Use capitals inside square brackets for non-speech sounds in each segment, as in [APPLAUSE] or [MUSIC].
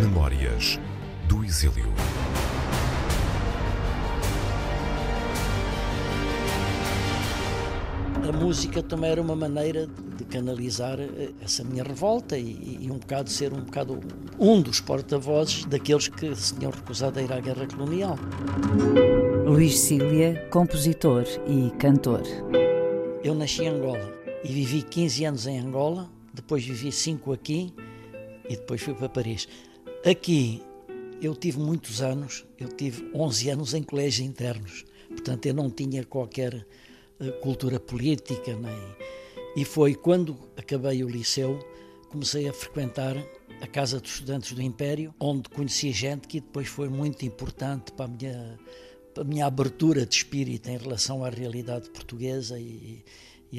Memórias do Exílio. A música também era uma maneira de canalizar eh, essa minha revolta e, e um bocado ser um bocado um dos porta-vozes daqueles que se tinham recusado a ir à guerra colonial. Luís Cília, compositor e cantor. Eu nasci em Angola e vivi 15 anos em Angola, depois vivi 5 aqui e depois fui para Paris. Aqui eu tive muitos anos, eu tive 11 anos em colégios internos, portanto eu não tinha qualquer eh, cultura política nem e foi quando acabei o liceu comecei a frequentar a Casa dos Estudantes do Império, onde conheci gente que depois foi muito importante para a minha, para a minha abertura de espírito em relação à realidade portuguesa e,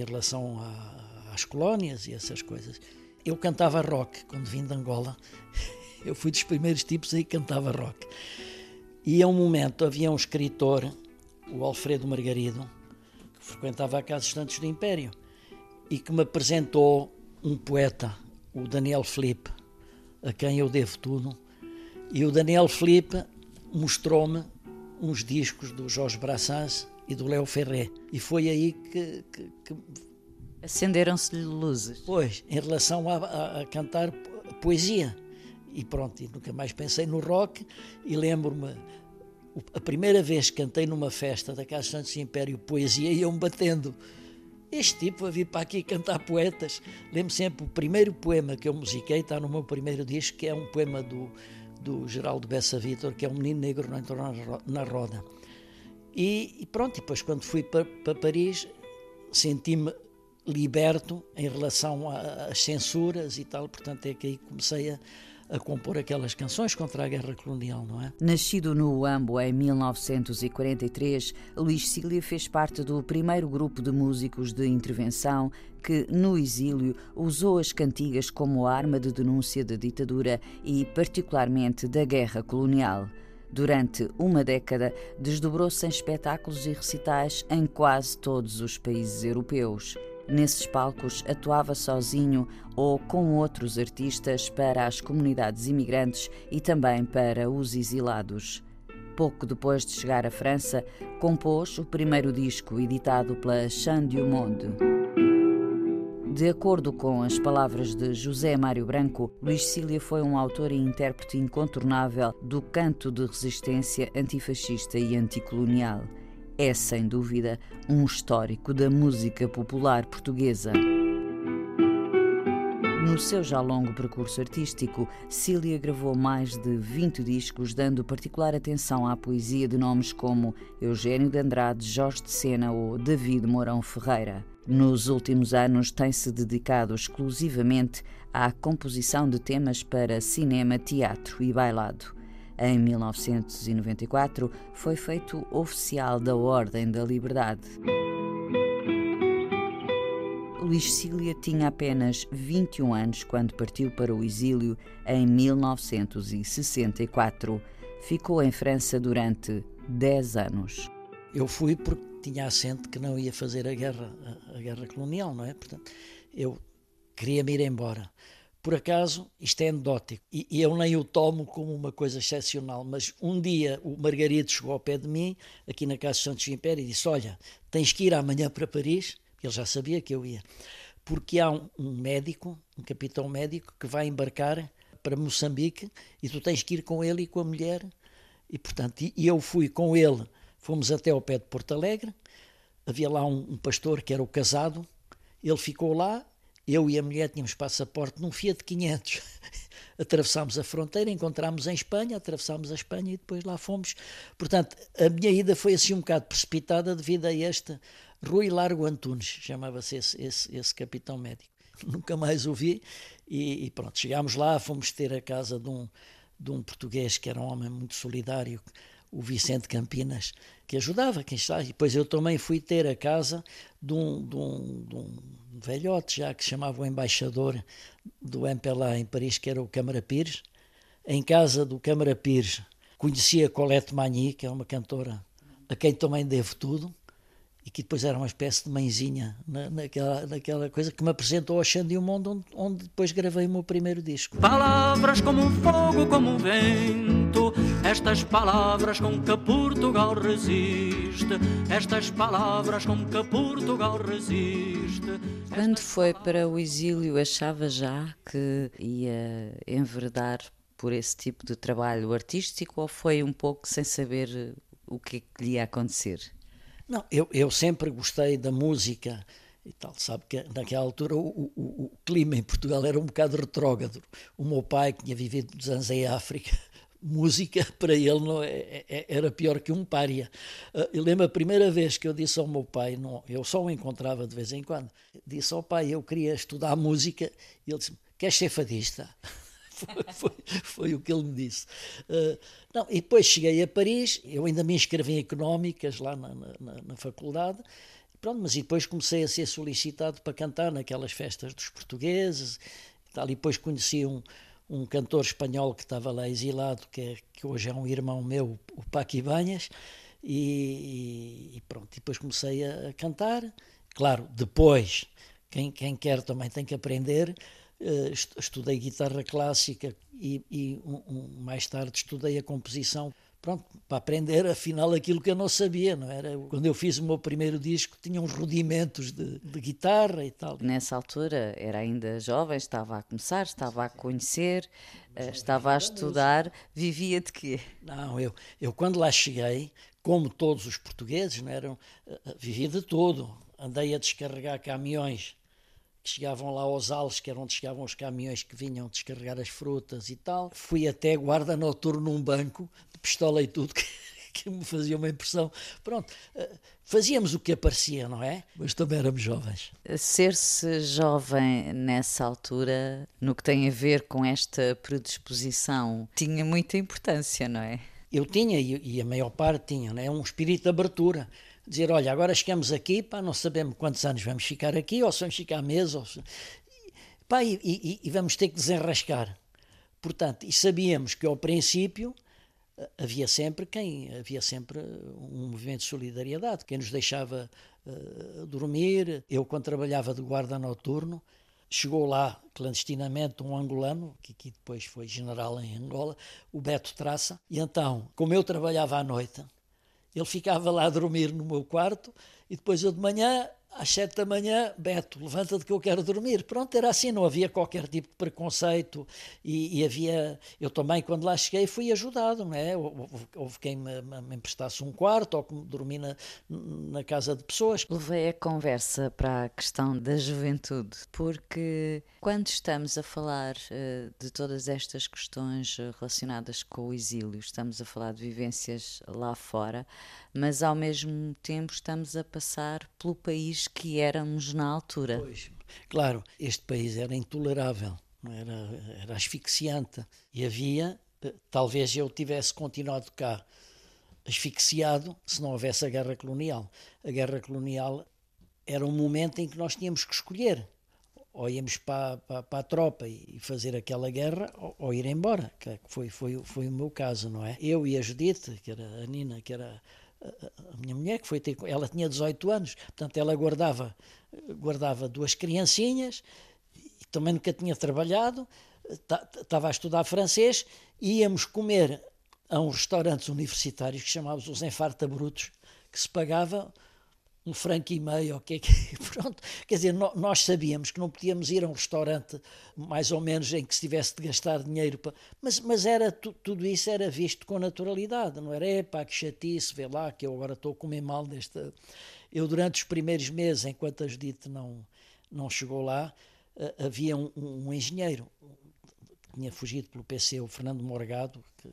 em relação a, às colónias e essas coisas. Eu cantava rock quando vim de Angola. [LAUGHS] Eu fui dos primeiros tipos aí que cantava rock. E a um momento havia um escritor, o Alfredo Margarido, que frequentava a Casa dos Estudantes do Império e que me apresentou um poeta, o Daniel Felipe, a quem eu devo tudo. E o Daniel Felipe mostrou-me uns discos do Jorge Brassens e do Léo Ferré. E foi aí que. que, que... Acenderam-se-lhe luzes. Pois, em relação a, a, a, cantar poesia. E pronto, e nunca mais pensei no rock. E lembro-me, a primeira vez que cantei numa festa da Casa Santos Império poesia, iam batendo este tipo a vir para aqui cantar poetas. Lembro sempre o primeiro poema que eu musiquei, está no meu primeiro disco, que é um poema do, do Geraldo Bessa Vitor, que é um menino negro não entrou na roda. E, e pronto, depois quando fui para, para Paris, senti-me liberto em relação às censuras e tal, portanto é que aí comecei a, a compor aquelas canções contra a guerra colonial, não é? Nascido no Uambo em 1943, Luís Cília fez parte do primeiro grupo de músicos de intervenção que, no exílio, usou as cantigas como arma de denúncia da ditadura e, particularmente, da guerra colonial. Durante uma década, desdobrou-se em espetáculos e recitais em quase todos os países europeus. Nesses palcos atuava sozinho ou com outros artistas para as comunidades imigrantes e também para os exilados. Pouco depois de chegar à França, compôs o primeiro disco editado pela Chant du Monde. De acordo com as palavras de José Mário Branco, Luís Cília foi um autor e intérprete incontornável do canto de resistência antifascista e anticolonial é, sem dúvida, um histórico da música popular portuguesa. No seu já longo percurso artístico, Cília gravou mais de 20 discos, dando particular atenção à poesia de nomes como Eugênio de Andrade, Jorge de Sena ou David Mourão Ferreira. Nos últimos anos, tem-se dedicado exclusivamente à composição de temas para cinema, teatro e bailado. Em 1994, foi feito oficial da Ordem da Liberdade. Luís Cília tinha apenas 21 anos quando partiu para o exílio em 1964. Ficou em França durante 10 anos. Eu fui porque tinha assento que não ia fazer a guerra, a, guerra colonial, não é? Portanto, eu queria me ir embora. Por acaso, isto é anedótico e, e eu nem o tomo como uma coisa excepcional, mas um dia o Margarido chegou ao pé de mim, aqui na Casa de Santos Império, e disse: Olha, tens que ir amanhã para Paris. Ele já sabia que eu ia, porque há um, um médico, um capitão médico, que vai embarcar para Moçambique e tu tens que ir com ele e com a mulher. E portanto, e eu fui com ele, fomos até ao pé de Porto Alegre. Havia lá um, um pastor que era o casado, ele ficou lá eu e a mulher tínhamos passaporte num Fiat 500. [LAUGHS] Atravessámos a fronteira, encontrámos em Espanha, atravessámos a Espanha e depois lá fomos. Portanto, a minha ida foi assim um bocado precipitada devido a este Rui Largo Antunes, chamava-se esse, esse, esse, capitão médico. [LAUGHS] Nunca mais o vi e, e, pronto, chegámos lá, fomos ter a casa de um, de um português que era um homem muito solidário, o Vicente Campinas, que ajudava quem está. E depois eu também fui ter a casa de um, de um, de um velhote já que se chamava o embaixador do MPLA em Paris, que era o Câmara Pires. Em casa do Câmara Pires conhecia Colette Magny, que é uma cantora a quem também devo tudo. e que depois era uma espécie de mãezinha na, naquela, naquela coisa que me apresentou ao Xande o Mundo, onde, onde, depois gravei o meu primeiro disco. Palavras como fogo, como vento, estas palavras com que Portugal resiste, estas palavras com que Portugal resiste. Quando foi para o exílio, achava já que ia enverdar por esse tipo de trabalho artístico ou foi um pouco sem saber o que, é que lhe ia acontecer? Não, eu, eu sempre gostei da música e tal. Sabe que naquela altura o, o, o, clima em Portugal era um bocado retrógrado. O meu pai, que tinha vivido muitos anos em África, música [LAUGHS] para ele não é, é, é era pior que um pária. Ah, eu lembro a primeira vez que eu disse ao meu pai, não, eu só o encontrava de vez em quando, disse ao pai, eu queria estudar música, e ele disse, queres ser fadista? [LAUGHS] foi, foi, foi, o que ele me disse. Uh, não, e depois cheguei a Paris, eu ainda me inscrevi em económicas lá na, na, na faculdade, pronto, mas depois comecei a ser solicitado para cantar naquelas festas dos portugueses e tal, e depois conheci um, um cantor espanhol que estava lá exilado, que, é, que hoje é um irmão meu, o Paqui Banhas, e, e, pronto, depois comecei a, a cantar, claro, depois, quem, quem quer também tem que aprender, Uh, estudei guitarra clássica e, e um, um, mais tarde estudei a composição. Pronto, para aprender afinal aquilo que eu não sabia, não era? Quando eu fiz o meu primeiro disco tinha uns rudimentos de, de guitarra e tal. Nessa altura era ainda jovem, estava a começar, estava a conhecer, uh, estava a estudar, vivia de quê? Não, eu, eu quando lá cheguei, como todos os portugueses, não eram, uh, vivia de tudo. Andei a descarregar caminhões que chegavam lá aos ales, que era onde chegavam os caminhões que vinham descarregar as frutas e tal. Fui até guarda noturno num banco, de pistola e tudo, [LAUGHS] que, que me fazia uma impressão. Pronto, eh, fazíamos o que aparecia, não é? Mas também éramos jovens. Ser-se jovem nessa altura, no que tem a ver com esta predisposição, tinha muita importância, não é? Eu tinha, e a maior parte tinha, não é? um espírito de abertura dizer, olha, agora chegamos aqui, pá, não sabemos quantos anos vamos ficar aqui, ou se vamos ficar meses, ou se... pá, e, e, e, vamos ter que desenrascar. Portanto, e sabíamos que ao princípio havia sempre quem, havia sempre um movimento de solidariedade, quem nos deixava uh, dormir. Eu, quando trabalhava de guarda noturno, chegou lá clandestinamente um angolano, que, que depois foi general em Angola, o Beto Traça, e então, como eu trabalhava à noite, ele ficava lá a dormir no meu quarto e depois eu de manhã às sete da manhã, Beto, levanta-te que eu quero dormir. Pronto, era assim, não havia qualquer tipo de preconceito e, e havia. Eu também, quando lá cheguei, fui ajudado, não é? Houve quem me, me emprestasse um quarto ou que dormi na, na casa de pessoas. Levei a conversa para a questão da juventude, porque quando estamos a falar uh, de todas estas questões relacionadas com o exílio, estamos a falar de vivências lá fora, mas ao mesmo tempo estamos a passar pelo país que éramos na altura. Pois, claro, este país era intolerável, era, era asfixiante e havia, eh, talvez eu tivesse continuado cá asfixiado se não houvesse a guerra colonial. A guerra colonial era um momento em que nós tínhamos que escolher ou íamos para, para, para, a tropa e fazer aquela guerra ou, ou, ir embora, que foi, foi, foi o meu caso, não é? Eu e a Judite, que era a Nina, que era a minha mulher, que foi ter, ela tinha 18 anos, portanto ela guardava, guardava duas criancinhas, e também nunca tinha trabalhado, estava a estudar francês, e íamos comer a uns restaurantes universitários que chamávamos os Enfarta-Brutos, que se pagava um franco e meio, o que que. Pronto. Quer dizer, nós sabíamos que não podíamos ir a um restaurante mais ou menos em que se tivesse de gastar dinheiro. Mas, mas era, tudo isso era visto com naturalidade, não era? Epá, que chatice, vê lá que eu agora estou a comer mal desta. Eu, durante os primeiros meses, enquanto a Judite não, não chegou lá, havia um, um engenheiro tinha fugido pelo PC, o Fernando Morgado, que,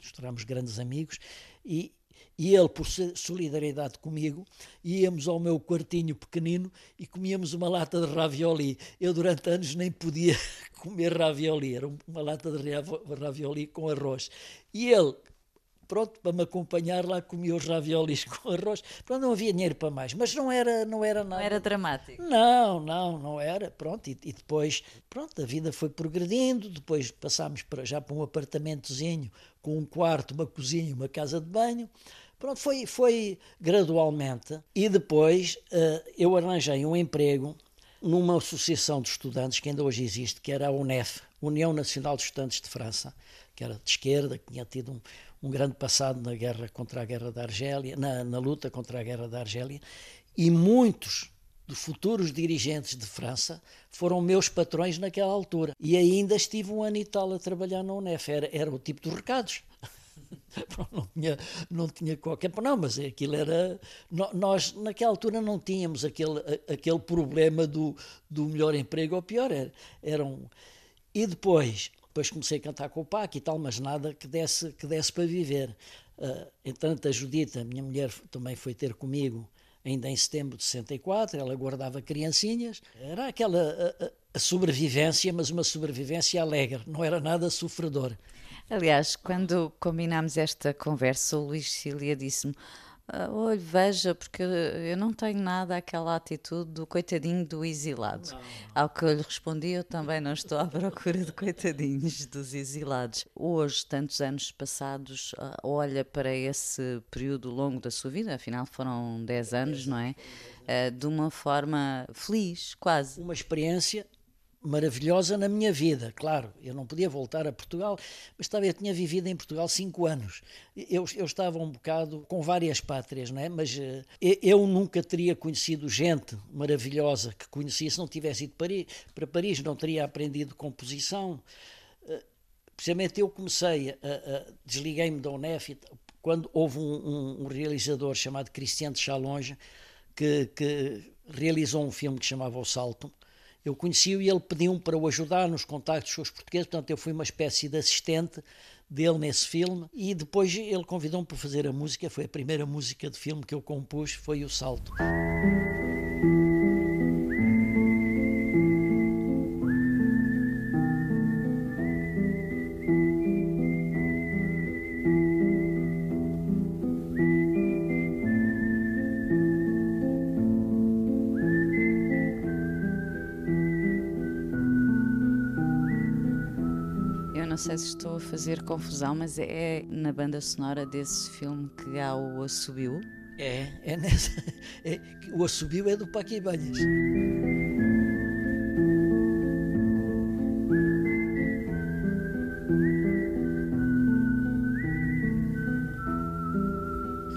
que tornámos grandes amigos, e, e ele, por solidariedade comigo, íamos ao meu quartinho pequenino e comíamos uma lata de ravioli. Eu, durante anos, nem podia [LAUGHS] comer ravioli, era uma lata de ravioli com arroz. E ele, pronto, para me acompanhar lá, comia os raviolis [LAUGHS] com arroz. Pronto, não havia dinheiro para mais, mas não era, não era nada. Não era dramático. Não, não, não era. Pronto, e, e depois, pronto, a vida foi progredindo, depois passámos para, já para um apartamentozinho com um quarto, uma cozinha, uma casa de banho Pronto, foi, foi gradualmente e depois uh, eu arranjei um emprego numa associação de estudantes que ainda hoje existe, que era a UNEF, União Nacional de Estudantes de França, que era de esquerda, que tinha tido um, um grande passado na guerra contra a guerra da Argélia, na, na luta contra a guerra da Argélia, e muitos dos futuros dirigentes de França foram meus patrões naquela altura. E ainda estive um ano e tal a trabalhar na UNEF, era, era o tipo dos recados. [LAUGHS] não tinha, não tinha qualquer. Não, mas aquilo era. Nós, naquela altura, não tínhamos aquele, aquele problema do, do melhor emprego ou pior. Era, era um... E depois, depois comecei a cantar com o Paco e tal, mas nada que desse, que desse para viver. Uh, entanto, a Judita, minha mulher, também foi ter comigo ainda em setembro de 64, ela guardava criancinhas. Era aquela a, a sobrevivência, mas uma sobrevivência alegre, não era nada sofredor. Aliás, quando combinámos esta conversa, o Luís Cília disse-me: ah, Olha, veja, porque eu não tenho nada aquela atitude do coitadinho do exilado. Não. Ao que eu lhe respondi, eu também não estou à [LAUGHS] procura de coitadinhos dos exilados. Hoje, tantos anos passados, ah, olha para esse período longo da sua vida, afinal foram 10 anos, não é? Ah, de uma forma feliz, quase. Uma experiência maravilhosa na minha vida. Claro, eu não podia voltar a Portugal, mas estava, eu tinha vivido em Portugal cinco anos. Eu, eu estava um bocado com várias pátrias, não é? mas uh, eu nunca teria conhecido gente maravilhosa que conhecia se não tivesse ido Paris, para Paris, não teria aprendido composição. Uh, precisamente eu comecei, desliguei-me da UNEF quando houve um, um, um realizador chamado Cristiano de Chalonge que, que realizou um filme que chamava O Salto eu conheci-o e ele pediu-me para o ajudar nos contactos com os portugueses, portanto eu fui uma espécie de assistente dele nesse filme e depois ele convidou-me para fazer a música, foi a primeira música de filme que eu compus, foi o Salto. Sei se estou a fazer confusão, mas é na banda sonora desse filme que há o Assobio. É, é nessa. [LAUGHS] É, o Assobio é do Paquibanhas.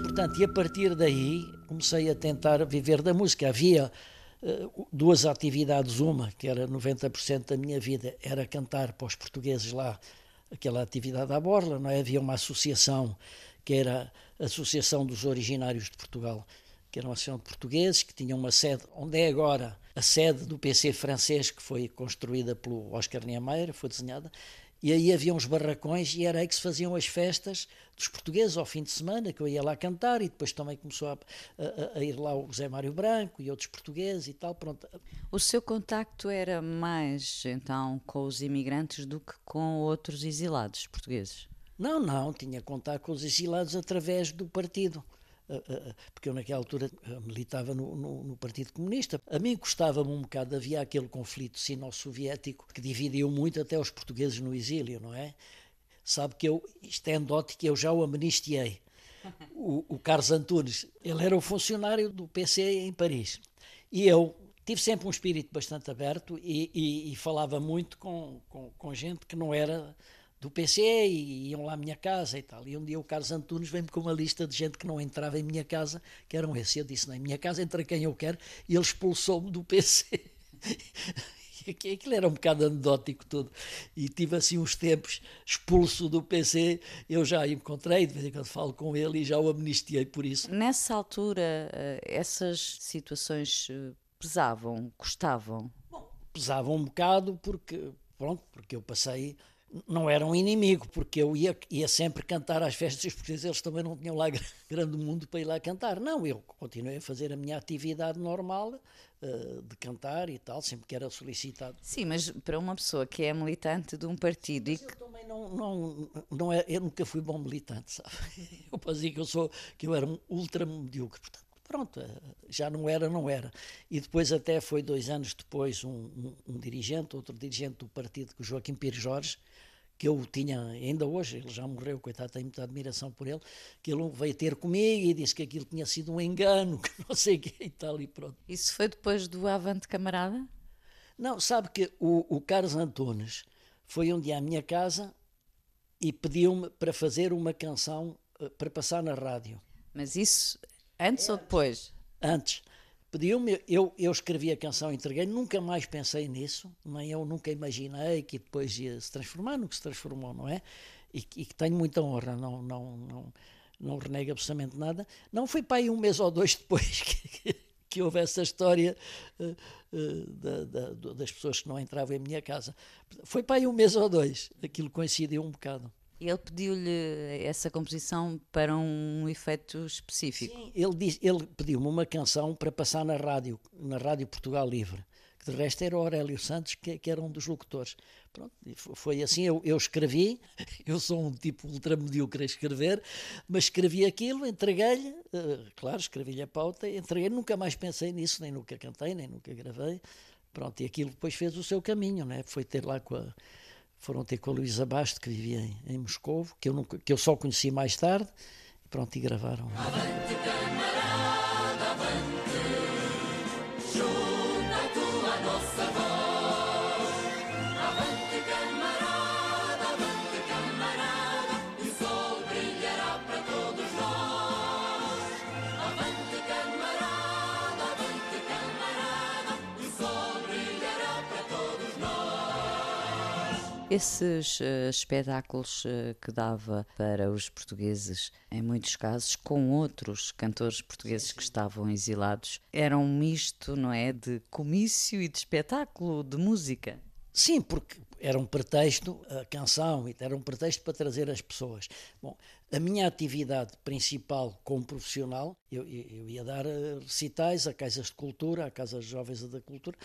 Portanto, e a partir daí comecei a tentar viver da música. Havia duas atividades, uma que era 90% da minha vida, era cantar para os portugueses lá aquela atividade à borla, não é? Havia uma associação que era a Associação dos Originários de Portugal, que era uma associação de portugueses que tinha uma sede, onde é agora a sede do PC francês, que foi construída pelo Oscar Niemeyer, foi desenhada, e aí havia uns barracões e era aí que se faziam as festas dos portugueses ao fim de semana, que eu ia lá cantar e depois também começou a, a, a ir lá o José Mário Branco e outros portugueses e tal, pronto. O seu contacto era mais, então, com os imigrantes do que com outros exilados portugueses? Não, não, tinha contato com os exilados através do partido. Eh, eh, eh, porque eu naquela altura militava no, no, no Partido Comunista. A mim gostava-me um bocado, havia aquele conflito sino-soviético que dividiu muito até os portugueses no exílio, não é? Sabe que eu, isto é que eu já o amnistiei. O, o Carlos Antunes, ele era o funcionário do PC em Paris. E eu tive sempre um espírito bastante aberto e, e, e falava muito com, com, com gente que não era do PC e iam lá à minha casa e tal. E um dia o Carlos Antunes veio-me com uma lista de gente que não entrava em minha casa, que eram esses. Eu disse, não, em minha casa entra quem eu quero, e ele expulsou-me do PC. [LAUGHS] Aquilo era um bocado anedótico tudo. E tive assim uns tempos expulso do PC. Eu já encontrei, de vez em quando falo com ele e já o amnistiei por isso. Nessa altura, eh, essas situações eh, pesavam, custavam? Bom, pesavam um bocado porque, pronto, porque eu passei não era um inimigo, porque eu ia, ia sempre cantar às festas porque eles também não tinham lá [LAUGHS] grande mundo para ir lá cantar. Não, eu continuei a fazer a minha atividade normal uh, de cantar e tal, sempre que era solicitado. Sim, mas para uma pessoa que é militante de um partido mas e que... Eu também não, não, não é, eu nunca fui bom militante, sabe? [LAUGHS] Eu posso dizer que eu, sou, que eu era um ultra medíocre, portanto pronto, eh, já não era, não era. E depois até foi dois anos depois um, um, um dirigente, outro dirigente do partido, o Joaquim Pires Jorge, que eu tinha ainda hoje, ele já morreu, coitado, tenho muita admiração por ele, que ele veio ter comigo e disse que aquilo tinha sido um engano, [LAUGHS] que não sei o que e tal e pronto. Isso foi depois do Avante Camarada? Não, sabe que o, o Carlos Antunes foi um dia à minha casa e pediu-me para fazer uma canção uh, para passar na rádio. Mas isso antes é, ou depois? Antes. Pediu-me, eu, eu escrevi a canção, entreguei, nunca mais pensei nisso, nem eu nunca imaginei que depois ia se transformar no que se transformou, não é? E, e que tenho muita honra, não, não, não, não renego absolutamente nada. Não foi para aí um mês ou dois [LAUGHS] depois que, que, houve essa história uh, uh, da, da, das pessoas que não entravam em minha casa. Foi para aí um mês ou dois, aquilo coincidiu um bocado. Ele pediu-lhe essa composição para um efeito específico? Sim, ele, diz, ele pediu-me uma canção para passar na rádio, na Rádio Portugal Livre, que de resto era o Aurélio Santos, que, que era um dos locutores. Pronto, foi assim, eu, eu escrevi, [LAUGHS] eu sou um tipo ultramedíocre a escrever, mas escrevi aquilo, entreguei-lhe, uh, claro, escrevi-lhe a pauta, entreguei nunca mais pensei nisso, nem nunca cantei, nem nunca gravei. Pronto, e aquilo depois fez o seu caminho, né? foi ter lá com a foram ter com a Luísa Basto, que vivia em, em Moscou, que eu, nunca, que eu só conheci mais tarde, e pronto, e gravaram. Avante, Esses uh, espetáculos uh, que dava para os portugueses, em muitos casos, com outros cantores portugueses que estavam exilados, eram um misto, não é, de comício e de espetáculo, de música. Sim, porque era um pretexto, a canção era um pretexto para trazer as pessoas. Bom, a minha atividade principal como profissional, eu, eu, ia dar eh, recitais a casas de cultura, a casas jovens da cultura.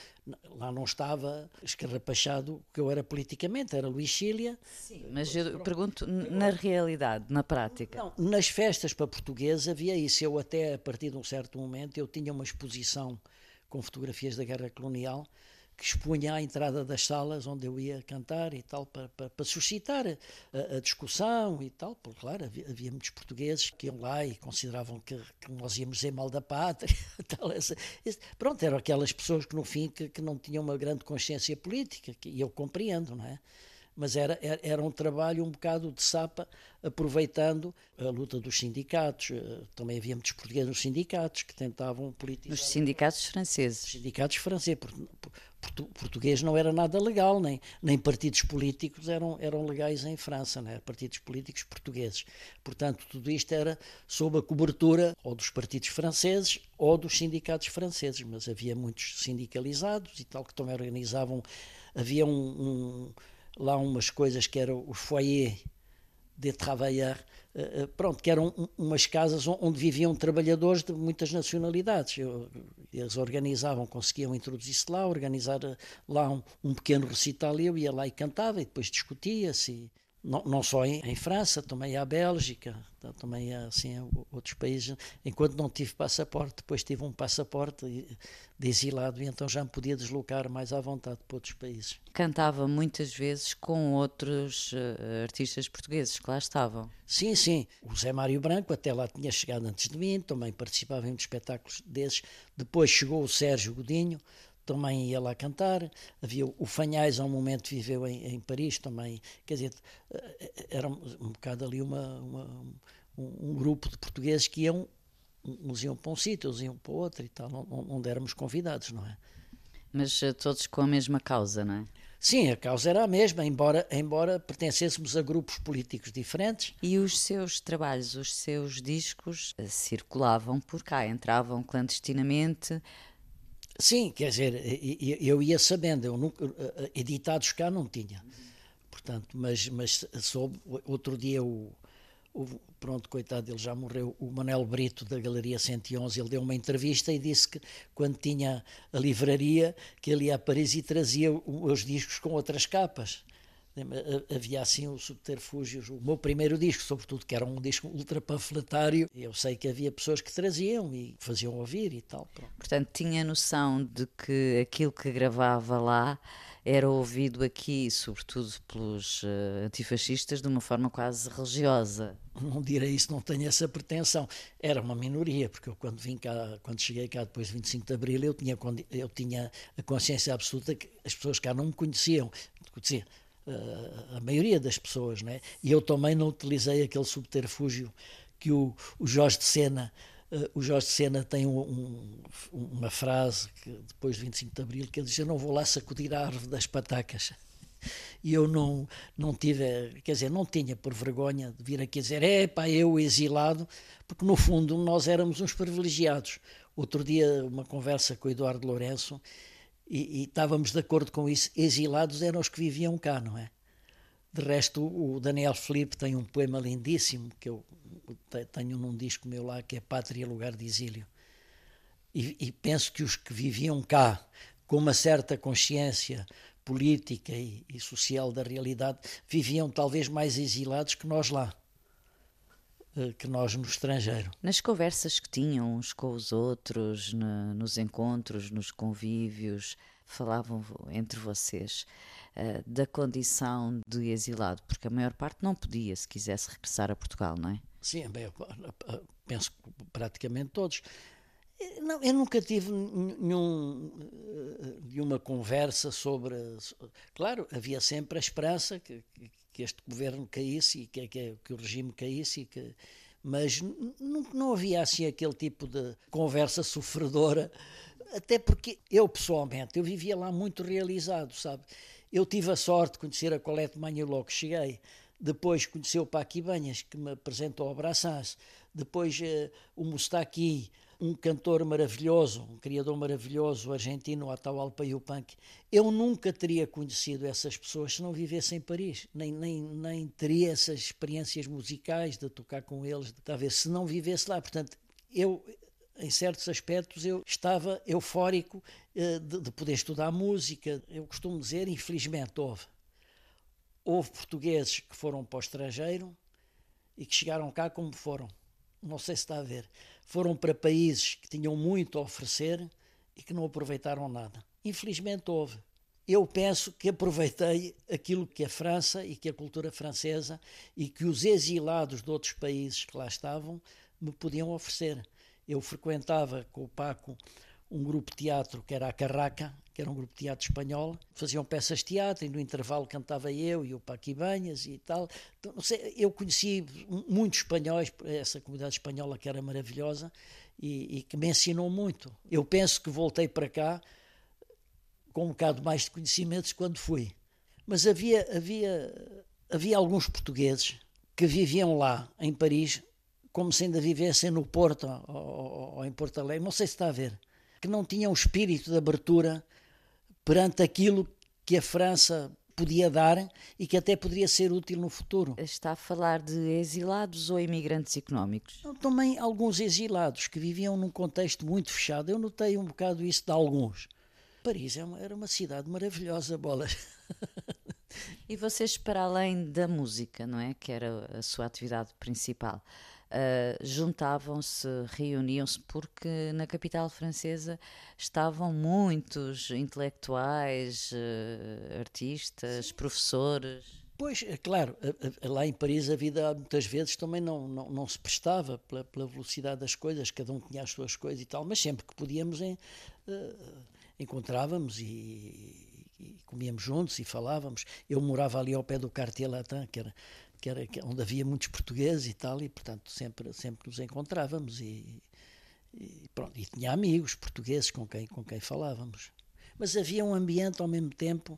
Lá não estava escarrapachado que eu era politicamente, era Luís Cília. Sim, mas eu Pronto. pergunto, na realidade, na prática? Não, nas festas para portugueses havia isso. Eu até, a partir de um certo momento, eu tinha uma exposição com fotografias da Guerra Colonial que expunha à entrada das salas onde eu ia cantar e tal, para, para, para suscitar a, a, discussão e tal, porque, claro, havia, havia, muitos portugueses que iam lá e consideravam que, que nós íamos dizer mal da pátria. [LAUGHS] Tal, essa, esse, pronto, eram aquelas pessoas que, no fim, que, que não tinham uma grande consciência política, que, e eu compreendo, não é? mas era, era um trabalho um bocado de sapa, aproveitando a luta dos sindicatos. Eh, também havia muitos portugueses nos sindicatos que tentavam politizar. Nos sindicatos franceses. Os sindicatos franceses. Português não era nada legal, nem, nem partidos políticos eram, eram legais em França, né? partidos políticos portugueses. Portanto, tudo isto era sob a cobertura ou dos partidos franceses ou dos sindicatos franceses, mas havia muitos sindicalizados e tal que também organizavam. Havia um, um lá umas coisas que eram os foyer de travailleurs, eh, eh, pronto, que eram umas casas onde viviam trabalhadores de muitas nacionalidades. Eles organizavam, conseguiam introduzir-se lá, organizar eh, lá um, um pequeno recital, eu ia lá e cantava, e depois discutia-se, não, não só em, em, França, também à Bélgica, também assim outros países. Enquanto não tive passaporte, depois tive um passaporte de exilado e então já me podia deslocar mais à vontade para outros países. Cantava muitas vezes com outros uh, artistas portugueses que lá estavam. Sim, sim. O Zé Mário Branco até lá tinha chegado antes de mim, também participava em espetáculos desses. Depois chegou o Sérgio Godinho, também ia lá cantar. Havia o Fanhais, há um momento viveu em, em Paris também. Quer dizer, eh, era um, um bocado ali uma, uma um, um, grupo de portugueses que iam, uns iam para um sítio, outros iam para outro e tal, onde éramos convidados, não é? Mas uh, todos com a mesma causa, não é? Sim, a causa era a mesma, embora, embora pertencêssemos a grupos políticos diferentes. E os seus trabalhos, os seus discos uh, circulavam por cá, entravam clandestinamente Sim, quer dizer, eu ia sabendo, eu nunca, eh, editados cá não tinha. Portanto, mas, mas soube, outro dia o, o, pronto, coitado, ele já morreu, o Manuel Brito da Galeria 111, ele deu uma entrevista e disse que quando tinha a livraria, que ele ia a Paris e trazia os discos com outras capas. Havia assim o subterfúgio. O meu primeiro disco, sobretudo, que era um disco ultra panfletário, eu sei que havia pessoas que traziam e faziam ouvir e tal. Pronto. Portanto, tinha noção de que aquilo que gravava lá era ouvido aqui, sobretudo pelos uh, antifascistas, de uma forma quase religiosa. Não direi isso, não tenho essa pretensão. Era uma minoria, porque eu quando vim cá, quando cheguei cá depois de 25 de Abril, eu tinha, eu tinha a consciência absoluta que as pessoas cá não me conheciam. Conhecia uh, a maioria das pessoas, né? E eu também não utilizei aquele subterfúgio que o, o Jorge de Sena Uh, o Jorge Sena tem um, um, uma frase que, depois de 25 de Abril que ele diz: Eu não vou lá sacudir a árvore das patacas. [LAUGHS] E eu não, não tive, quer dizer, não tinha por vergonha de vir aqui dizer: É pá, eu exilado, porque no fundo nós éramos uns privilegiados. Outro dia, uma conversa com o Eduardo Lourenço, e, e estávamos de acordo com isso: exilados eram os que viviam cá, não é? De resto, o Daniel Felipe tem um poema lindíssimo que eu tenho num disco meu lá que é Pátria Lugar de Exílio. E, e penso que os que viviam cá com uma certa consciência política e, e, social da realidade viviam talvez mais exilados que nós lá, que nós no estrangeiro. Nas conversas que tinham uns com os outros, na, nos encontros, nos convívios, falavam entre vocês uh, da condição de exilado, porque a maior parte não podia se quisesse regressar a Portugal, não é? Sim, bem, penso que praticamente todos. Não, eu nunca tive nenhum, nenhuma conversa sobre. Claro, havia sempre a esperança que, que este governo caísse e que, que, que o regime caísse, que, mas não, não havia assim aquele tipo de conversa sofredora, até porque eu pessoalmente eu vivia lá muito realizado, sabe? Eu tive a sorte de conhecer a Colette Manha logo que cheguei. Depois conheceu o Paqui Banhas, que me apresentou ao Brassans. Depois uh, o Mustaki, um cantor maravilhoso, um criador maravilhoso, argentino, Atahualpa Yupanqui. Eu nunca teria conhecido essas pessoas se não vivesse em Paris. Nem, nem, nem teria essas experiências musicais de tocar com eles, talvez, se não vivesse lá. Portanto, eu em certos aspectos eu estava eufórico uh, de, de, poder estudar música. Eu costumo dizer, infelizmente houve houve portugueses que foram para o estrangeiro e que chegaram cá como foram. Não sei se está a ver. Foram para países que tinham muito a oferecer e que não aproveitaram nada. Infelizmente houve. Eu penso que aproveitei aquilo que a França e que a cultura francesa e que os exilados de outros países que lá estavam me podiam oferecer. Eu frequentava com o Paco um grupo de teatro que era a Carraca, que era um grupo de teatro espanhol, faziam peças de teatro e no intervalo cantava eu e o Paqui Banhas e tal. Então, sei, eu conheci muitos espanhóis, essa comunidade espanhola que era maravilhosa e, e, que me ensinou muito. Eu penso que voltei para cá com um bocado mais de conhecimentos quando fui. Mas havia, havia, havia alguns portugueses que viviam lá, em Paris, como se ainda vivessem no Porto ou, ou, ou em Porto Alegre, não sei se está a ver que não tinham espírito de abertura perante aquilo que a França podia dar e que até poderia ser útil no futuro. Está a falar de exilados ou imigrantes económicos? Também alguns exilados que viviam num contexto muito fechado. Eu notei um bocado isso de alguns. Paris é era uma cidade maravilhosa, bolas. e vocês, para além da música, não é? Que era a sua atividade principal, uh, juntavam-se, reuniam-se, porque na capital francesa estavam muitos intelectuais, uh, artistas, Sim. professores. Pois, é claro, lá em Paris a vida muitas vezes também não, não, não se prestava pela, pela, velocidade das coisas, cada um tinha as suas coisas e tal, mas sempre que podíamos em, uh, encontrávamos e, e, comíamos juntos e falávamos. Eu morava ali ao pé do Cartier Latin, que era que era onde havia muitos portugueses e tal, e portanto sempre, sempre nos encontrávamos e, e, pronto, e tinha amigos portugueses com quem, com quem falávamos. Mas havia um ambiente ao mesmo tempo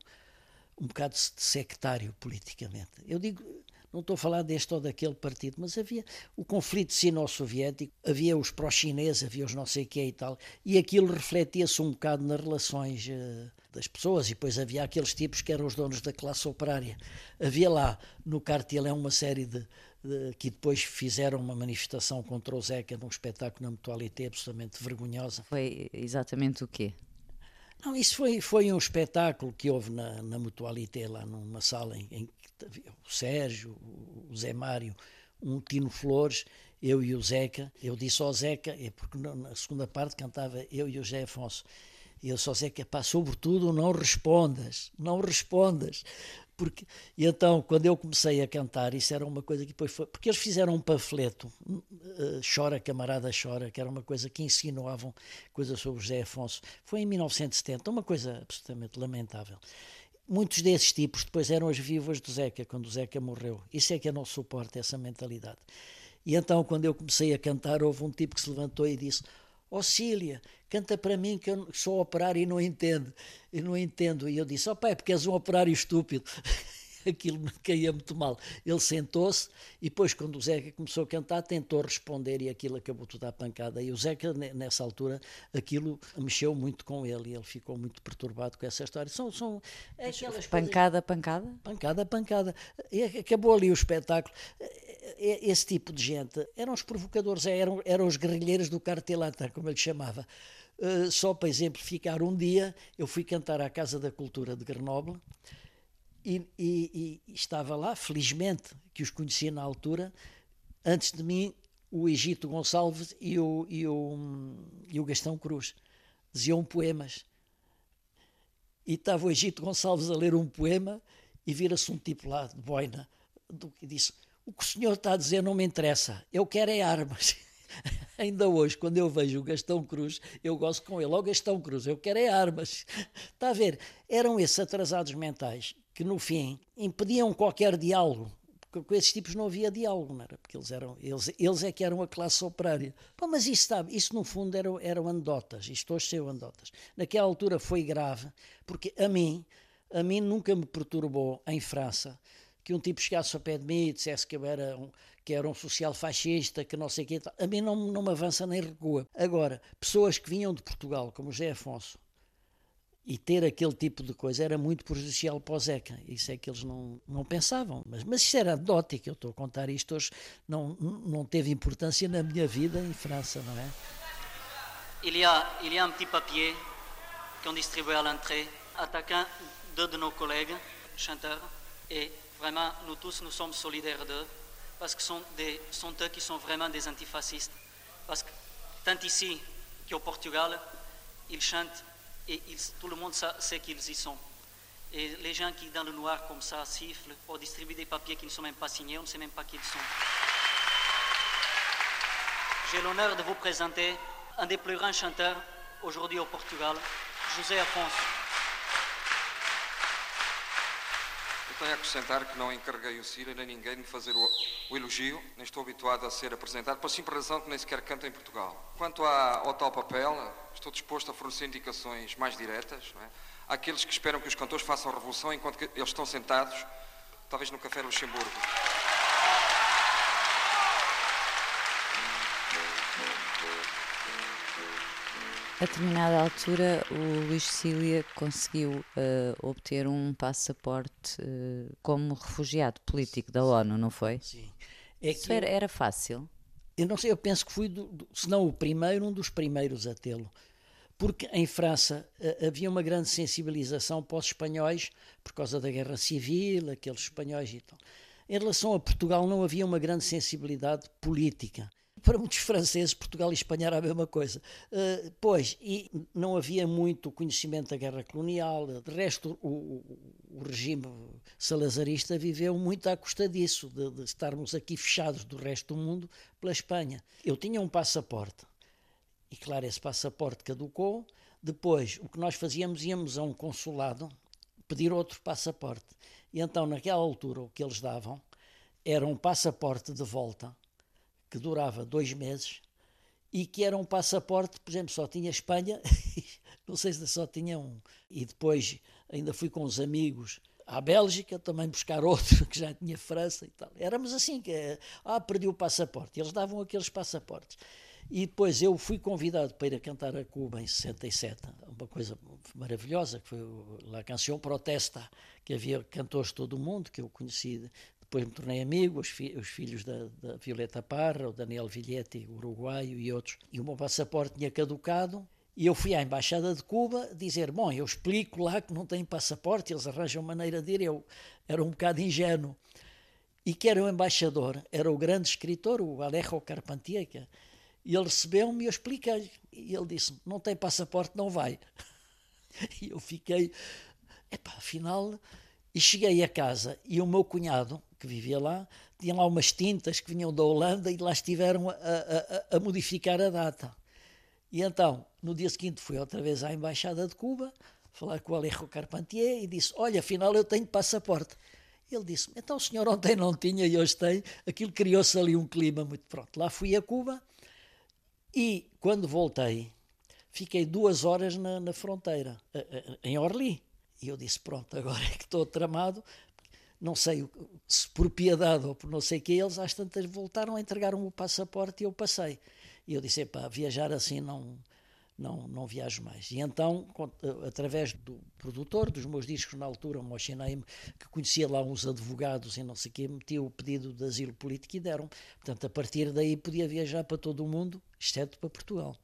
um bocado sectário politicamente. Eu digo, não estou a falar deste ou daquele partido, mas havia o conflito sino-soviético, havia os pró-chineses, havia os não sei quê e tal, e aquilo refletia-se um bocado nas relações uh, das pessoas, e depois havia aqueles tipos que eram os donos da classe operária. Havia lá no Cartilé uma série de, de, que depois fizeram uma manifestação contra o Zeca num espetáculo na Mutualité absolutamente vergonhosa. Foi exatamente o quê? Não, isso foi, foi um espetáculo que houve na, na Mutualité, lá numa sala em, em que o Sérgio, o Zé Mário, um Tino Flores, eu e o Zeca. Eu disse ao Zeca, é porque na segunda parte cantava eu e o José Afonso. E eu só sei que, pá, sobretudo, não respondas, não respondas. Porque, e então, quando eu comecei a cantar, isso era uma coisa que depois foi. Porque eles fizeram um panfleto, uh, Chora, Camarada Chora, que era uma coisa que insinuavam coisas sobre José Afonso. Foi em 1970, uma coisa absolutamente lamentável. Muitos desses tipos depois eram as vivas do Zeca, quando o Zeca morreu. Isso é que é não suporta essa mentalidade. E então, quando eu comecei a cantar, houve um tipo que se levantou e disse: Ó oh, canta para mim que eu sou operário e não entendo. E não entendo. E eu disse: Ó oh, pai, porque és um operário estúpido. [LAUGHS] aquilo me caía muito mal. Ele sentou-se e depois, quando o Zeca começou a cantar, tentou responder e aquilo acabou tudo à pancada. E o Zeca, nessa altura, aquilo mexeu muito com ele e ele ficou muito perturbado com essa história. São, são aquelas Pancada, coisas... pancada? Pancada, pancada. E acabou ali o espetáculo. Esse tipo de gente eram os provocadores, eram, eram os guerrilheiros do cartelata, como ele chamava. Uh, só para exemplificar, um dia eu fui cantar à Casa da Cultura de Grenoble e, e, e, estava lá, felizmente, que os conhecia na altura, antes de mim, o Egito Gonçalves e o, e o, e o Gastão Cruz. Diziam poemas. E estava o Egito Gonçalves a ler um poema e vira-se um tipo lá de boina e disse: O que o senhor está a dizer não me interessa, eu quero é armas. [LAUGHS] Ainda hoje, quando eu vejo o Gastão Cruz, eu gosto com ele. Ó oh, Gastão Cruz, eu quero é armas. [LAUGHS] Está a ver? Eram esses atrasados mentais que no fim impediam qualquer diálogo. Porque com esses tipos não havia diálogo, não era? Porque eles, eram, eles, eles é que eram a classe operária. Pô, mas isso, sabe, isso no fundo eram, eram anedotas, isto hoje são anedotas. Naquela altura foi grave, porque a mim, a mim nunca me perturbou em França que um tipo chegasse ao pé de mim e dissesse que eu era um, que era um social fascista, que não sei o quê. A mim não, não me avança nem recua. Agora, pessoas que vinham de Portugal, como José Afonso, e ter aquele tipo de coisa era muito prejudicial para o Zeca. Isso é que eles não, não pensavam. Mas, mas isso era anedótico, eu estou a contar isto hoje, não, não teve importância na minha vida em França, não é? Il y a, il y a un petit papier qu'on distribue à l'entrée, attaquant deux de nos collègues chanteurs, et vraiment, nous tous, nous sommes solidaires d'eux, parce que sont, des, sont eux qui sont vraiment des antifascistes. Parce que tant ici qu'au Portugal, ils chantent et tout le monde sait qu'ils y sont. Et les gens qui, dans le noir, comme ça, sifflent ou distribuent des papiers qui ne sont même pas signés, on ne sait même pas qui ils sont. J'ai l'honneur de vous présenter un des plus grands chanteurs aujourd'hui au Portugal, José Afonso. Tenho a acrescentar que não encarreguei o Ciro nem ninguém de fazer o, o, elogio, nem estou habituado a ser apresentado, por simples razão que nem sequer canto em Portugal. Quanto à, ao tal papel, estou disposto a fornecer indicações mais diretas. Não é? Há aqueles que esperam que os cantores façam revolução enquanto eles estão sentados, talvez no Café Luxemburgo. A determinada altura, o Luís Cília conseguiu uh, obter um passaporte uh, como refugiado político da ONU, não foi? Sim. É Isso era, era, fácil? Eu não sei, eu penso que fui, do, do, se não o primeiro, um dos primeiros a tê-lo. Porque em França uh, havia uma grande sensibilização para os espanhóis, por causa da guerra civil, aqueles espanhóis e tal. Em relação a Portugal, não havia uma grande sensibilidade política para muitos franceses, Portugal e Espanha era a mesma coisa. Uh, pois, e não havia muito conhecimento da guerra colonial, de resto, o, o, regime salazarista viveu muito à custa disso, de, de, estarmos aqui fechados do resto do mundo pela Espanha. Eu tinha um passaporte, e claro, esse passaporte caducou. Depois, o que nós fazíamos, íamos a um consulado pedir outro passaporte. E então, naquela altura, o que eles davam era um passaporte de volta que durava dois meses e que era um passaporte, por exemplo, só tinha Espanha, [LAUGHS] não sei se só tinha um. E depois ainda fui com os amigos à Bélgica também buscar [LAUGHS] outro, que já tinha França e tal. Éramos assim, que ah, perdi o passaporte. Eles davam aqueles passaportes. E depois eu fui convidado para ir a cantar a Cuba em 67, uma coisa maravilhosa, que foi a canção Protesta, que havia cantores de todo o mundo, que eu conheci depois me tornei amigo, os, fi os filhos da, da, Violeta Parra, o Daniel Vilhetti, uruguaio e outros. E o meu passaporte tinha caducado E eu fui à Embaixada de Cuba dizer: Bom, eu explico lá que não tenho passaporte, eles arranjam maneira de ir. Eu era um bocado ingênuo. E que era o embaixador, era o grande escritor, o Alejo Carpentier. E ele recebeu-me e eu expliquei-lhe. E ele disse: Não tem passaporte, não vai. [LAUGHS] E eu fiquei, epá, afinal. E cheguei a casa e o meu cunhado, que vivia lá, tinha lá umas tintas que vinham da Holanda e lá estiveram a, a, a modificar a data. E então, no dia seguinte, fui outra vez à Embaixada de Cuba, falar com o Alejo Carpentier e disse: Olha, afinal eu tenho passaporte. Ele disse: Então o senhor ontem não tinha e hoje tem. Aquilo criou-se ali um clima muito pronto. Lá fui a Cuba e quando voltei, fiquei duas horas na, na fronteira, em Orly. E eu disse: Pronto, agora é que estou tramado. Não sei se por piedade ou por não sei o que, eles às tantas voltaram a entregar-me o passaporte e eu passei. E eu disse: Pá, viajar assim não, não, não viajo mais. E então, através do produtor dos meus discos na altura, o Moshinaim, que conhecia lá uns advogados e não sei o quê, meti o pedido de asilo político e deram. Portanto, a partir daí podia viajar para todo o mundo, exceto para Portugal.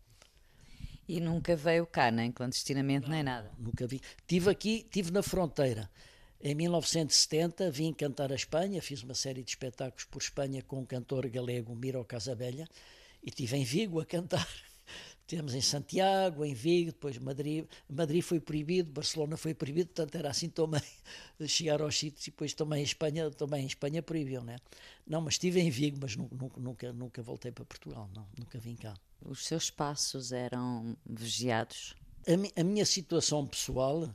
E nunca veio cá, nem clandestinamente, não, nem nada? Nunca vi. Tive aqui, tive na fronteira. Em 1970 vim cantar a Espanha, fiz uma série de espetáculos por Espanha com o cantor galego Miro Casabella e estive em Vigo a cantar. [LAUGHS] Tivemos em Santiago, em Vigo, depois Madrid. Madrid foi proibido, Barcelona foi proibido, portanto era assim também [LAUGHS] chegar aos sítios e depois também em Espanha, também em Espanha proibiu, né? Não, mas estive em Vigo, mas nunca, nunca, nunca voltei para Portugal, não, nunca vim cá. Os seus passos eram vigiados? A, mi, a minha situação pessoal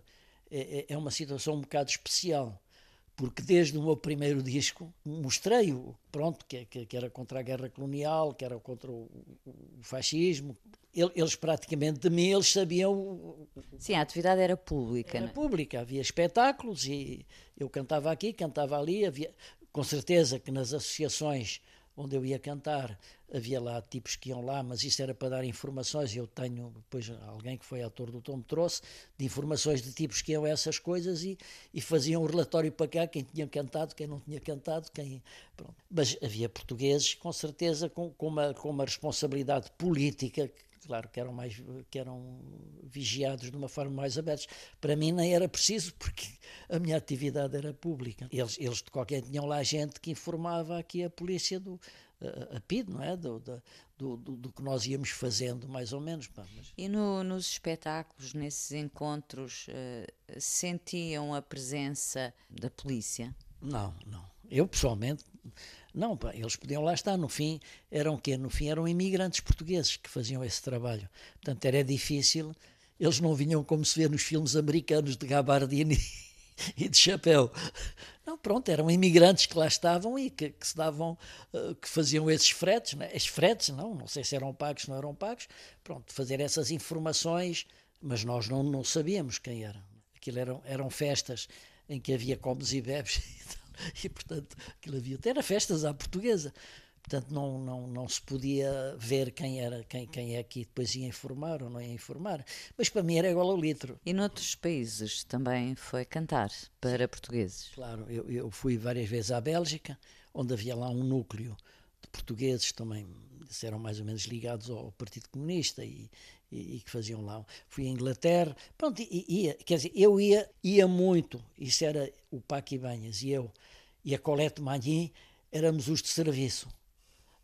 é, é, é uma situação um bocado especial porque desde o meu primeiro disco mostrei-o, pronto, que, que, que, era contra a guerra colonial, que era contra o, o fascismo. Eles praticamente de mim, eles sabiam... Sim, a atividade era pública. Era né? pública, havia espetáculos e eu cantava aqui, cantava ali, havia, com certeza que nas associações onde eu ia cantar, havia lá tipos que iam lá, mas isso era para dar informações. Eu tenho, depois, alguém que foi autor do tom trouxe, de informações de tipos que iam a essas coisas e, e faziam um relatório para cá, quem tinha cantado, quem não tinha cantado, quem. Pronto. Mas havia portugueses, com certeza, com, com, uma, com uma responsabilidade política claro que eram mais que eram vigiados de uma forma mais aberta. Para mim nem era preciso porque a minha atividade era pública. Eles, eles de qualquer tinham lá gente que informava aqui a polícia do a, a PID, não é, do, do, do, do, que nós íamos fazendo mais ou menos. Pá, mas... E no, nos espetáculos, nesses encontros, uh, sentiam a presença da polícia? Não, não. Eu pessoalmente não, pá, eles podiam lá estar. No fim, eram quê? No fim, eram imigrantes portugueses que faziam esse trabalho. Portanto, era difícil. Eles não vinham como se vê nos filmes americanos de gabardine e de chapéu. Não, pronto, eram imigrantes que lá estavam e que, que se davam, uh, que faziam esses fretes, né? esses fretes, não, não sei se eram pagos, não eram pagos, pronto, fazer essas informações, mas nós não, não sabíamos quem era. Aquilo eram, eram festas em que havia comes e bebes [LAUGHS] e [LAUGHS] portanto aquilo havia até era festas à portuguesa. Portanto não, não, não se podia ver quem era quem, quem é que depois ia informar ou não ia informar. Mas para mim era igual ao litro. E noutros países também foi cantar para portugueses. Claro eu, eu fui várias vezes à Bélgica onde havia lá um núcleo de portugueses também eram mais ou menos ligados ao Partido Comunista e, e, e, que faziam lá. Fui à Inglaterra, pronto, e, ia, quer dizer, eu ia, ia muito, isso era o Paco Ibanhas e eu, e a Colette Magny, éramos os de serviço.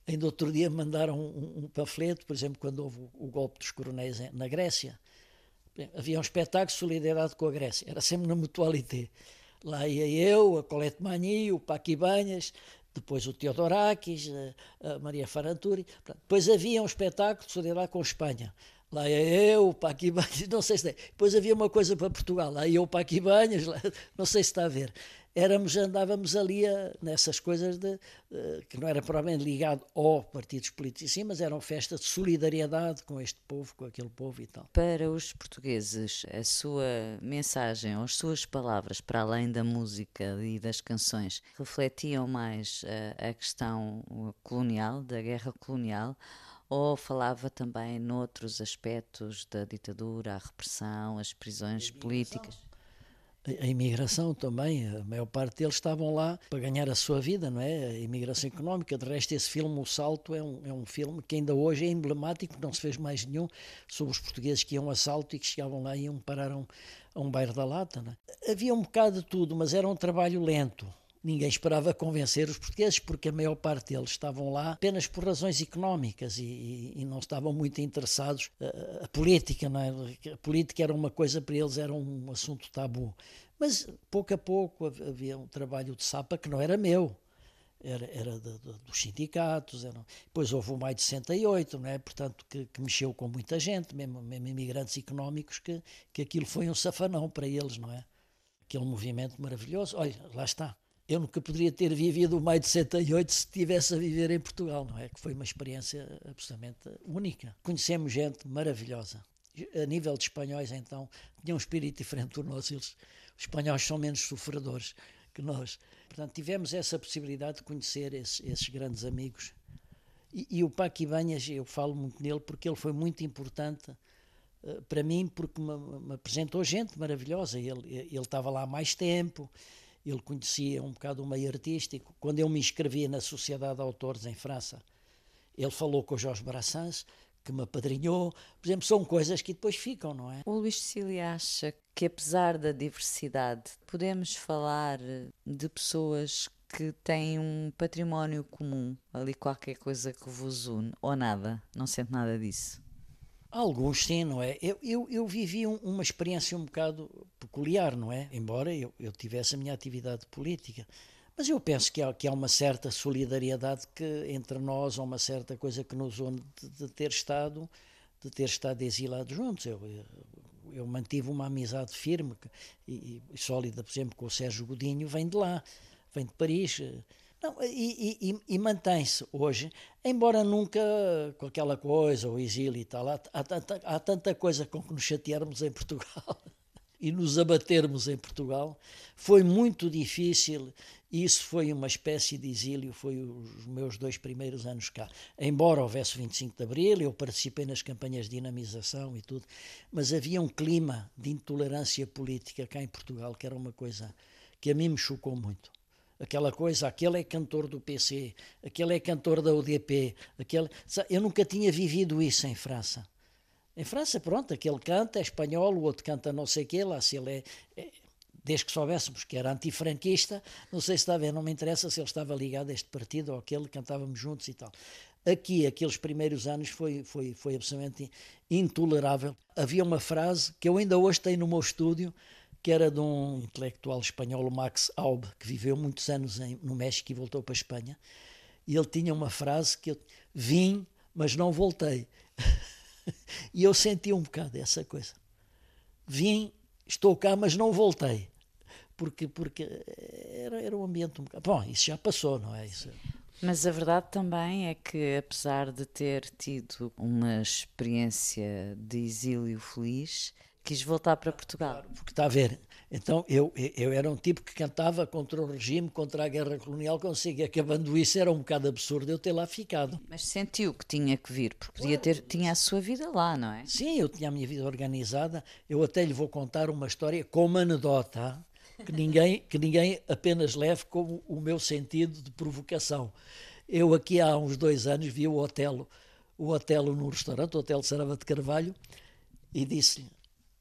Ainda outro dia mandaram um, um panfleto, por exemplo, quando houve o, o golpe dos coronéis na Grécia, havia um espetáculo de solidariedade com a Grécia, era sempre na Mutualité. Lá ia eu, a Colette Magny, o Paco Ibanhas, depois o Teodorakis, a Maria Faranturi. Depois havia um espetáculo de solidariedade com a Espanha. Lá ia eu, o Paquibanhas, [LAUGHS] não sei se tem. Depois havia uma coisa para Portugal, lá ia eu, o Paquibanhas, não sei se está a ver. Éramos, andávamos ali a, nessas coisas de, uh, que não era provavelmente ligado ao partidos políticos, sim, mas eram festas de solidariedade com este povo, com aquele povo e tal. Para os portugueses, a sua mensagem, ou as suas palavras, para além da música e das canções, refletiam mais a, a questão colonial, da guerra colonial, ou falava também noutros aspectos da ditadura, a repressão, as prisões políticas? a imigração também, a maior parte deles estavam lá para ganhar a sua vida, não é? A imigração económica. De resto, esse filme, O Salto, é um, é um filme que ainda hoje é emblemático, não se fez mais nenhum, sobre os portugueses que iam a salto e que chegavam lá e iam parar a um, a um bairro da Lata. É? Havia um bocado de tudo, mas era um trabalho lento. Ninguém esperava convencer os portugueses, porque a maior parte deles estavam lá apenas por razões económicas e, e, e não estavam muito interessados. A, a política, não é? A política era uma coisa para eles, era um assunto tabu. Mas pouco a pouco havia um trabalho de sapa que não era meu, era, era de, de, dos sindicatos. Era... Depois houve o Maio de 68, não é? portanto, que, que, mexeu com muita gente, mesmo, mesmo imigrantes económicos, que, que aquilo foi um safanão para eles, não é? Aquele movimento maravilhoso. Olha, lá está eu nunca poderia ter vivido o maio de 78 se estivesse a viver em Portugal, não é? Que foi uma experiência absolutamente única. Conhecemos gente maravilhosa. A nível de espanhóis, então, tinha um espírito diferente do nosso. Eles, os espanhóis são menos sofredores que nós. Portanto, tivemos essa possibilidade de conhecer esses, esses grandes amigos. E, e, o Paco Ibanhas, eu falo muito nele porque ele foi muito importante uh, para mim, porque me, me, apresentou gente maravilhosa. Ele, ele estava lá há mais tempo ele conhecia um bocado o meio artístico. Quando eu me inscrevi na Sociedade de Autores em França, ele falou com o Jorge Brassens, que me apadrinhou. Por exemplo, são coisas que depois ficam, não é? O Luís Cecília acha que, apesar da diversidade, podemos falar de pessoas que têm um património comum, ali qualquer coisa que vos une, ou nada? Não sente nada disso? Alguns sim, não é? Eu, eu, eu vivi um, uma experiência um bocado peculiar, não é? Embora eu, eu tivesse a minha atividade política. Mas eu penso que há, que há uma certa solidariedade que entre nós, ou uma certa coisa que nos une de, de ter estado de ter estado exilados juntos. Eu, eu, eu mantive uma amizade firme e, e, sólida, por exemplo, com o Sérgio Godinho, vem de lá, vem de Paris. Não, e, e, e mantém-se hoje, embora nunca com aquela coisa, o exílio e tal, há, há, tanta, há tanta coisa com que nos chatearmos em Portugal [LAUGHS] e nos abatermos em Portugal. Foi muito difícil, isso foi uma espécie de exílio, foi os meus dois primeiros anos cá. Embora houvesse 25 de Abril, eu participei nas campanhas de dinamização e tudo, mas havia um clima de intolerância política cá em Portugal que era uma coisa que a mim me chocou muito aquela coisa, aquele é cantor do PC, aquele é cantor da UDP, aquele... eu nunca tinha vivido isso em França. Em França, pronto, aquele canta é espanhol, o outro canta não sei o quê, lá se ele é, é desde que soubéssemos que era antifranquista, não sei se está a ver, não me interessa se ele estava ligado a este partido ou aquele, cantávamos juntos e tal. Aqui, aqueles primeiros anos, foi, foi, foi absolutamente intolerável. Havia uma frase que eu ainda hoje tenho no meu estúdio, que era de um intelectual espanhol, Max Aub, que viveu muitos anos em, no México e voltou para a Espanha. E ele tinha uma frase que eu vim, mas não voltei. [LAUGHS] e eu senti um bocado essa coisa. Vim, estou cá, mas não voltei. Porque, porque era, era um ambiente um bocado. Bom, isso já passou, não é? Isso... Mas a verdade também é que, apesar de ter tido uma experiência de exílio feliz, quis voltar para Portugal. Claro, porque está a ver, então eu, eu era um tipo que cantava contra o regime, contra a guerra colonial, consigo, acabando isso era um bocado absurdo eu ter lá ficado. Mas sentiu que tinha que vir, porque podia ter, tinha a sua vida lá, não é? Sim, eu tinha a minha vida organizada, eu até lhe vou contar uma história como anedota, que ninguém, que ninguém apenas leve como o meu sentido de provocação. Eu aqui há uns dois anos vi o Otelo, o Otelo no restaurante, o Hotel Sarava de Carvalho, e disse-lhe,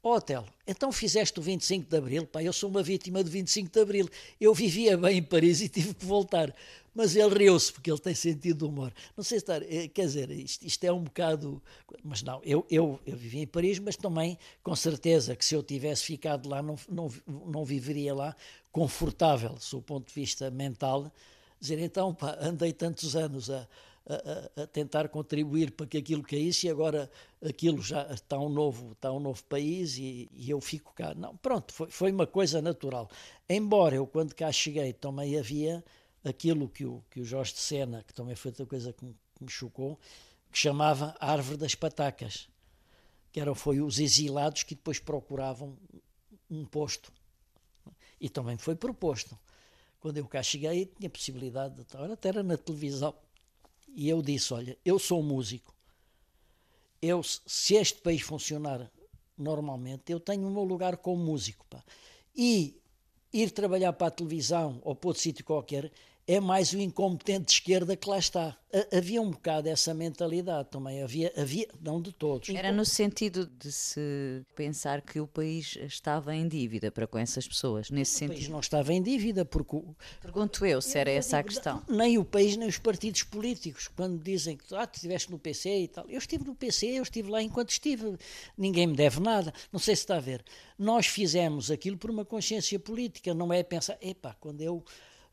oh, Otelo, então fizeste o 25 de Abril? Pá, eu sou uma vítima do 25 de Abril. Eu vivia bem em Paris e tive que voltar. Mas ele riu-se, porque ele tem sentido de humor. Não sei se está. Eh, quer dizer, isto, isto, é um bocado. Mas não, eu, eu, eu vivi em Paris, mas também, com certeza, que se eu tivesse ficado lá, não, não, não viveria lá confortável, do ponto de vista mental. Dizer, então, pá, andei tantos anos a a, a, tentar contribuir para que aquilo caísse e agora aquilo já está um novo, está um novo país e, e eu fico cá. Não, pronto, foi, foi uma coisa natural. Embora eu, quando cá cheguei, também havia aquilo que o, que o Jorge de Sena, que também foi outra coisa que me, que me chocou, que chamava Árvore das Patacas, que eram, foi os exilados que depois procuravam um posto. E também foi proposto. Quando eu cá cheguei, tinha possibilidade de até era na televisão, e eu disse: Olha, eu sou músico. Eu, se este país funcionar normalmente, eu tenho o meu lugar como músico. Pá. e ir trabalhar para a televisão ou para outro sítio qualquer é mais o incompetente de esquerda que lá está. Havia um bocado essa mentalidade também, havia, havia não de todos. Era no sentido de se pensar que o país estava em dívida para com essas pessoas, nesse o sentido. O país não estava em dívida porque... Pergunto eu se era essa a questão. Nem o país, nem os partidos políticos, quando dizem que ah, tu estiveste no PC e tal. Eu estive no PC, eu estive lá enquanto estive, ninguém me deve nada, não sei se está a ver. Nós fizemos aquilo por uma consciência política, não é pensar, epá, quando eu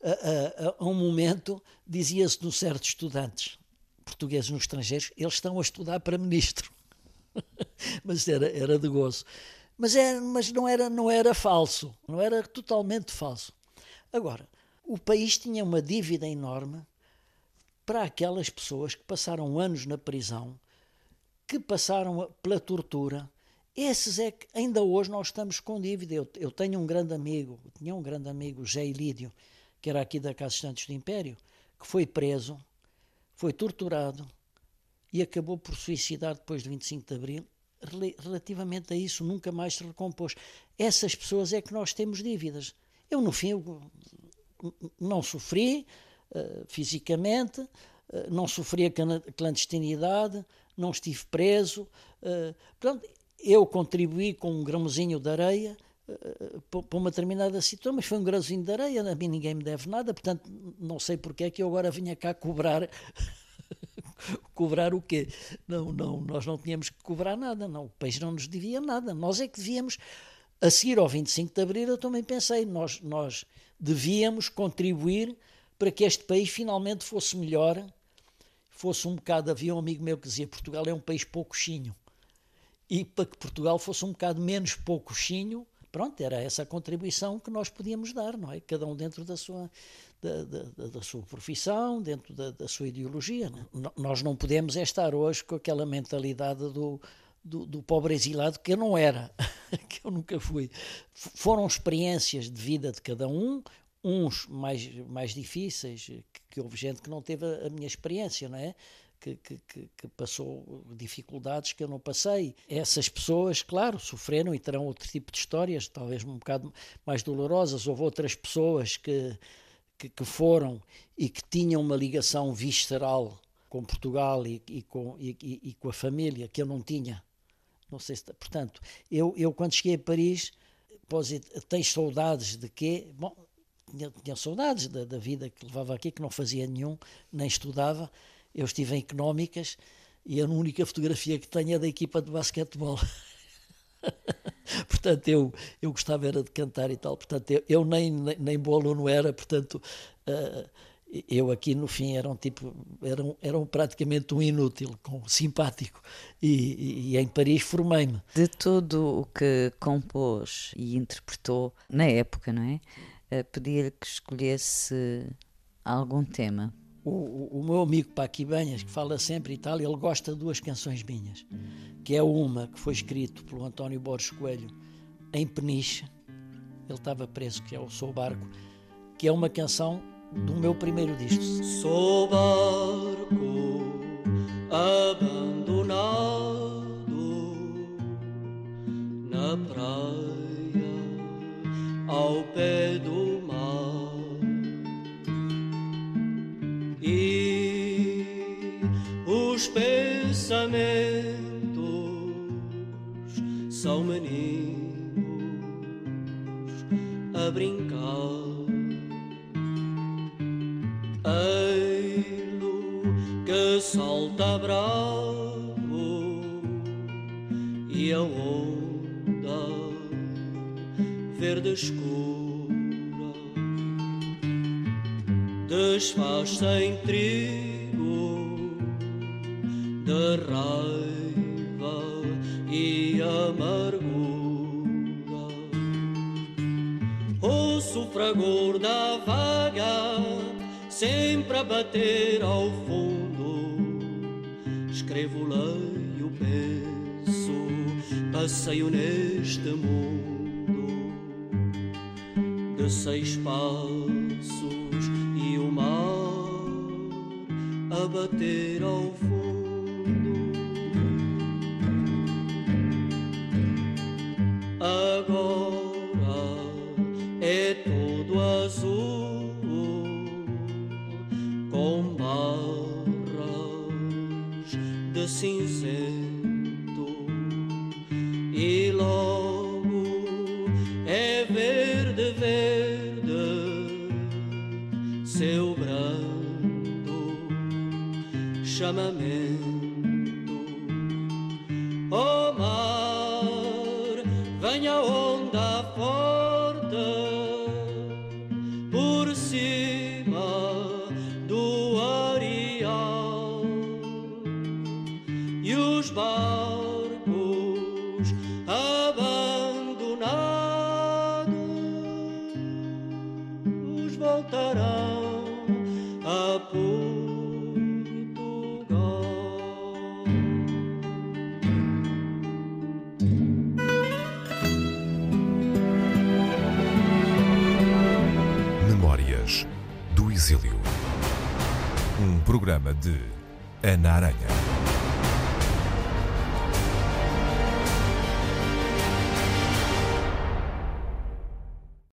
a, a, a um momento dizia-se de certos estudantes portugueses no estrangeiro, eles estão a estudar para ministro. [LAUGHS] mas era, era de gozo. Mas, era, mas não, era, não era falso, não era totalmente falso. Agora, o país tinha uma dívida enorme para aquelas pessoas que passaram anos na prisão, que passaram pela tortura. Esses é que ainda hoje nós estamos com dívida. Eu, eu tenho um grande amigo, tinha um grande amigo, José Ilídio, que era aqui da Casa Estantes do Império, que foi preso, foi torturado e acabou por suicidar depois de 25 de Abril. Relativamente a isso, nunca mais se recompôs. Essas pessoas é que nós temos dívidas. Eu, no fim, não sofri uh, fisicamente, uh, não sofri a clandestinidade, não estive preso. Uh, portanto, eu contribuí com um grãozinho de areia para uma determinada situação, mas foi um grãozinho de areia, a mim ninguém me deve nada, portanto não sei porque é que eu agora vinha cá cobrar. [LAUGHS] Cobrar o quê? Não, não, nós não tínhamos que cobrar nada, não, o país não nos devia nada, nós é que devíamos, a seguir ao 25 de Abril eu também pensei, nós, nós devíamos contribuir para que este país finalmente fosse melhor, fosse um bocado, havia um amigo meu que dizia, Portugal é um país poucochinho, e para que Portugal fosse um bocado menos poucochinho, pronto, era essa contribuição que nós podíamos dar, não é? Cada um dentro da sua, da, da, da sua profissão, dentro da, da sua ideologia. Não? É? Nós não podemos é estar hoje com aquela mentalidade do, do, do, pobre exilado que eu não era, [LAUGHS] que eu nunca fui. Foram experiências de vida de cada um, uns mais, mais difíceis, que, que houve gente que não teve a, a minha experiência, não é? Que, que, que, passou dificuldades que eu não passei. Essas pessoas, claro, sofreram e terão outro tipo de histórias, talvez um bocado mais dolorosas. Houve outras pessoas que, que, que foram e que tinham uma ligação visceral com Portugal e, e com, e, e, com a família que eu não tinha. Não sei se, portanto, eu, eu quando cheguei a Paris, dizer, tens saudades de quê? Bom, tinha, tinha saudades da, da, vida que levava aqui, que não fazia nenhum, nem estudava, eu estive em económicas e a única fotografia que tenho é da equipa de basquetebol. [LAUGHS] portanto, eu, eu gostava era de cantar e tal. Portanto, eu, eu nem, nem, nem bom aluno era, portanto, uh, eu aqui no fim era um tipo, era, um, era um praticamente um inútil, com, simpático. E, e, e em Paris formei-me. De tudo o que compôs e interpretou na época, não é? Uh, Pedia-lhe que escolhesse algum tema o, o, meu amigo Paqui Banhas, que fala sempre e tal, ele gosta de duas canções minhas, que é uma que foi escrito pelo António Borges Coelho em Peniche, ele estava preso, que é o Sou Barco, que é uma canção do meu primeiro disco. Sou barco abandonado escura desfaz-se em trigo de raiva e amargura. O fragor da vaga sempre a bater ao fundo. Escrevo, leio, penso, passeio neste mundo seis passos e o mar a bater ao fundo.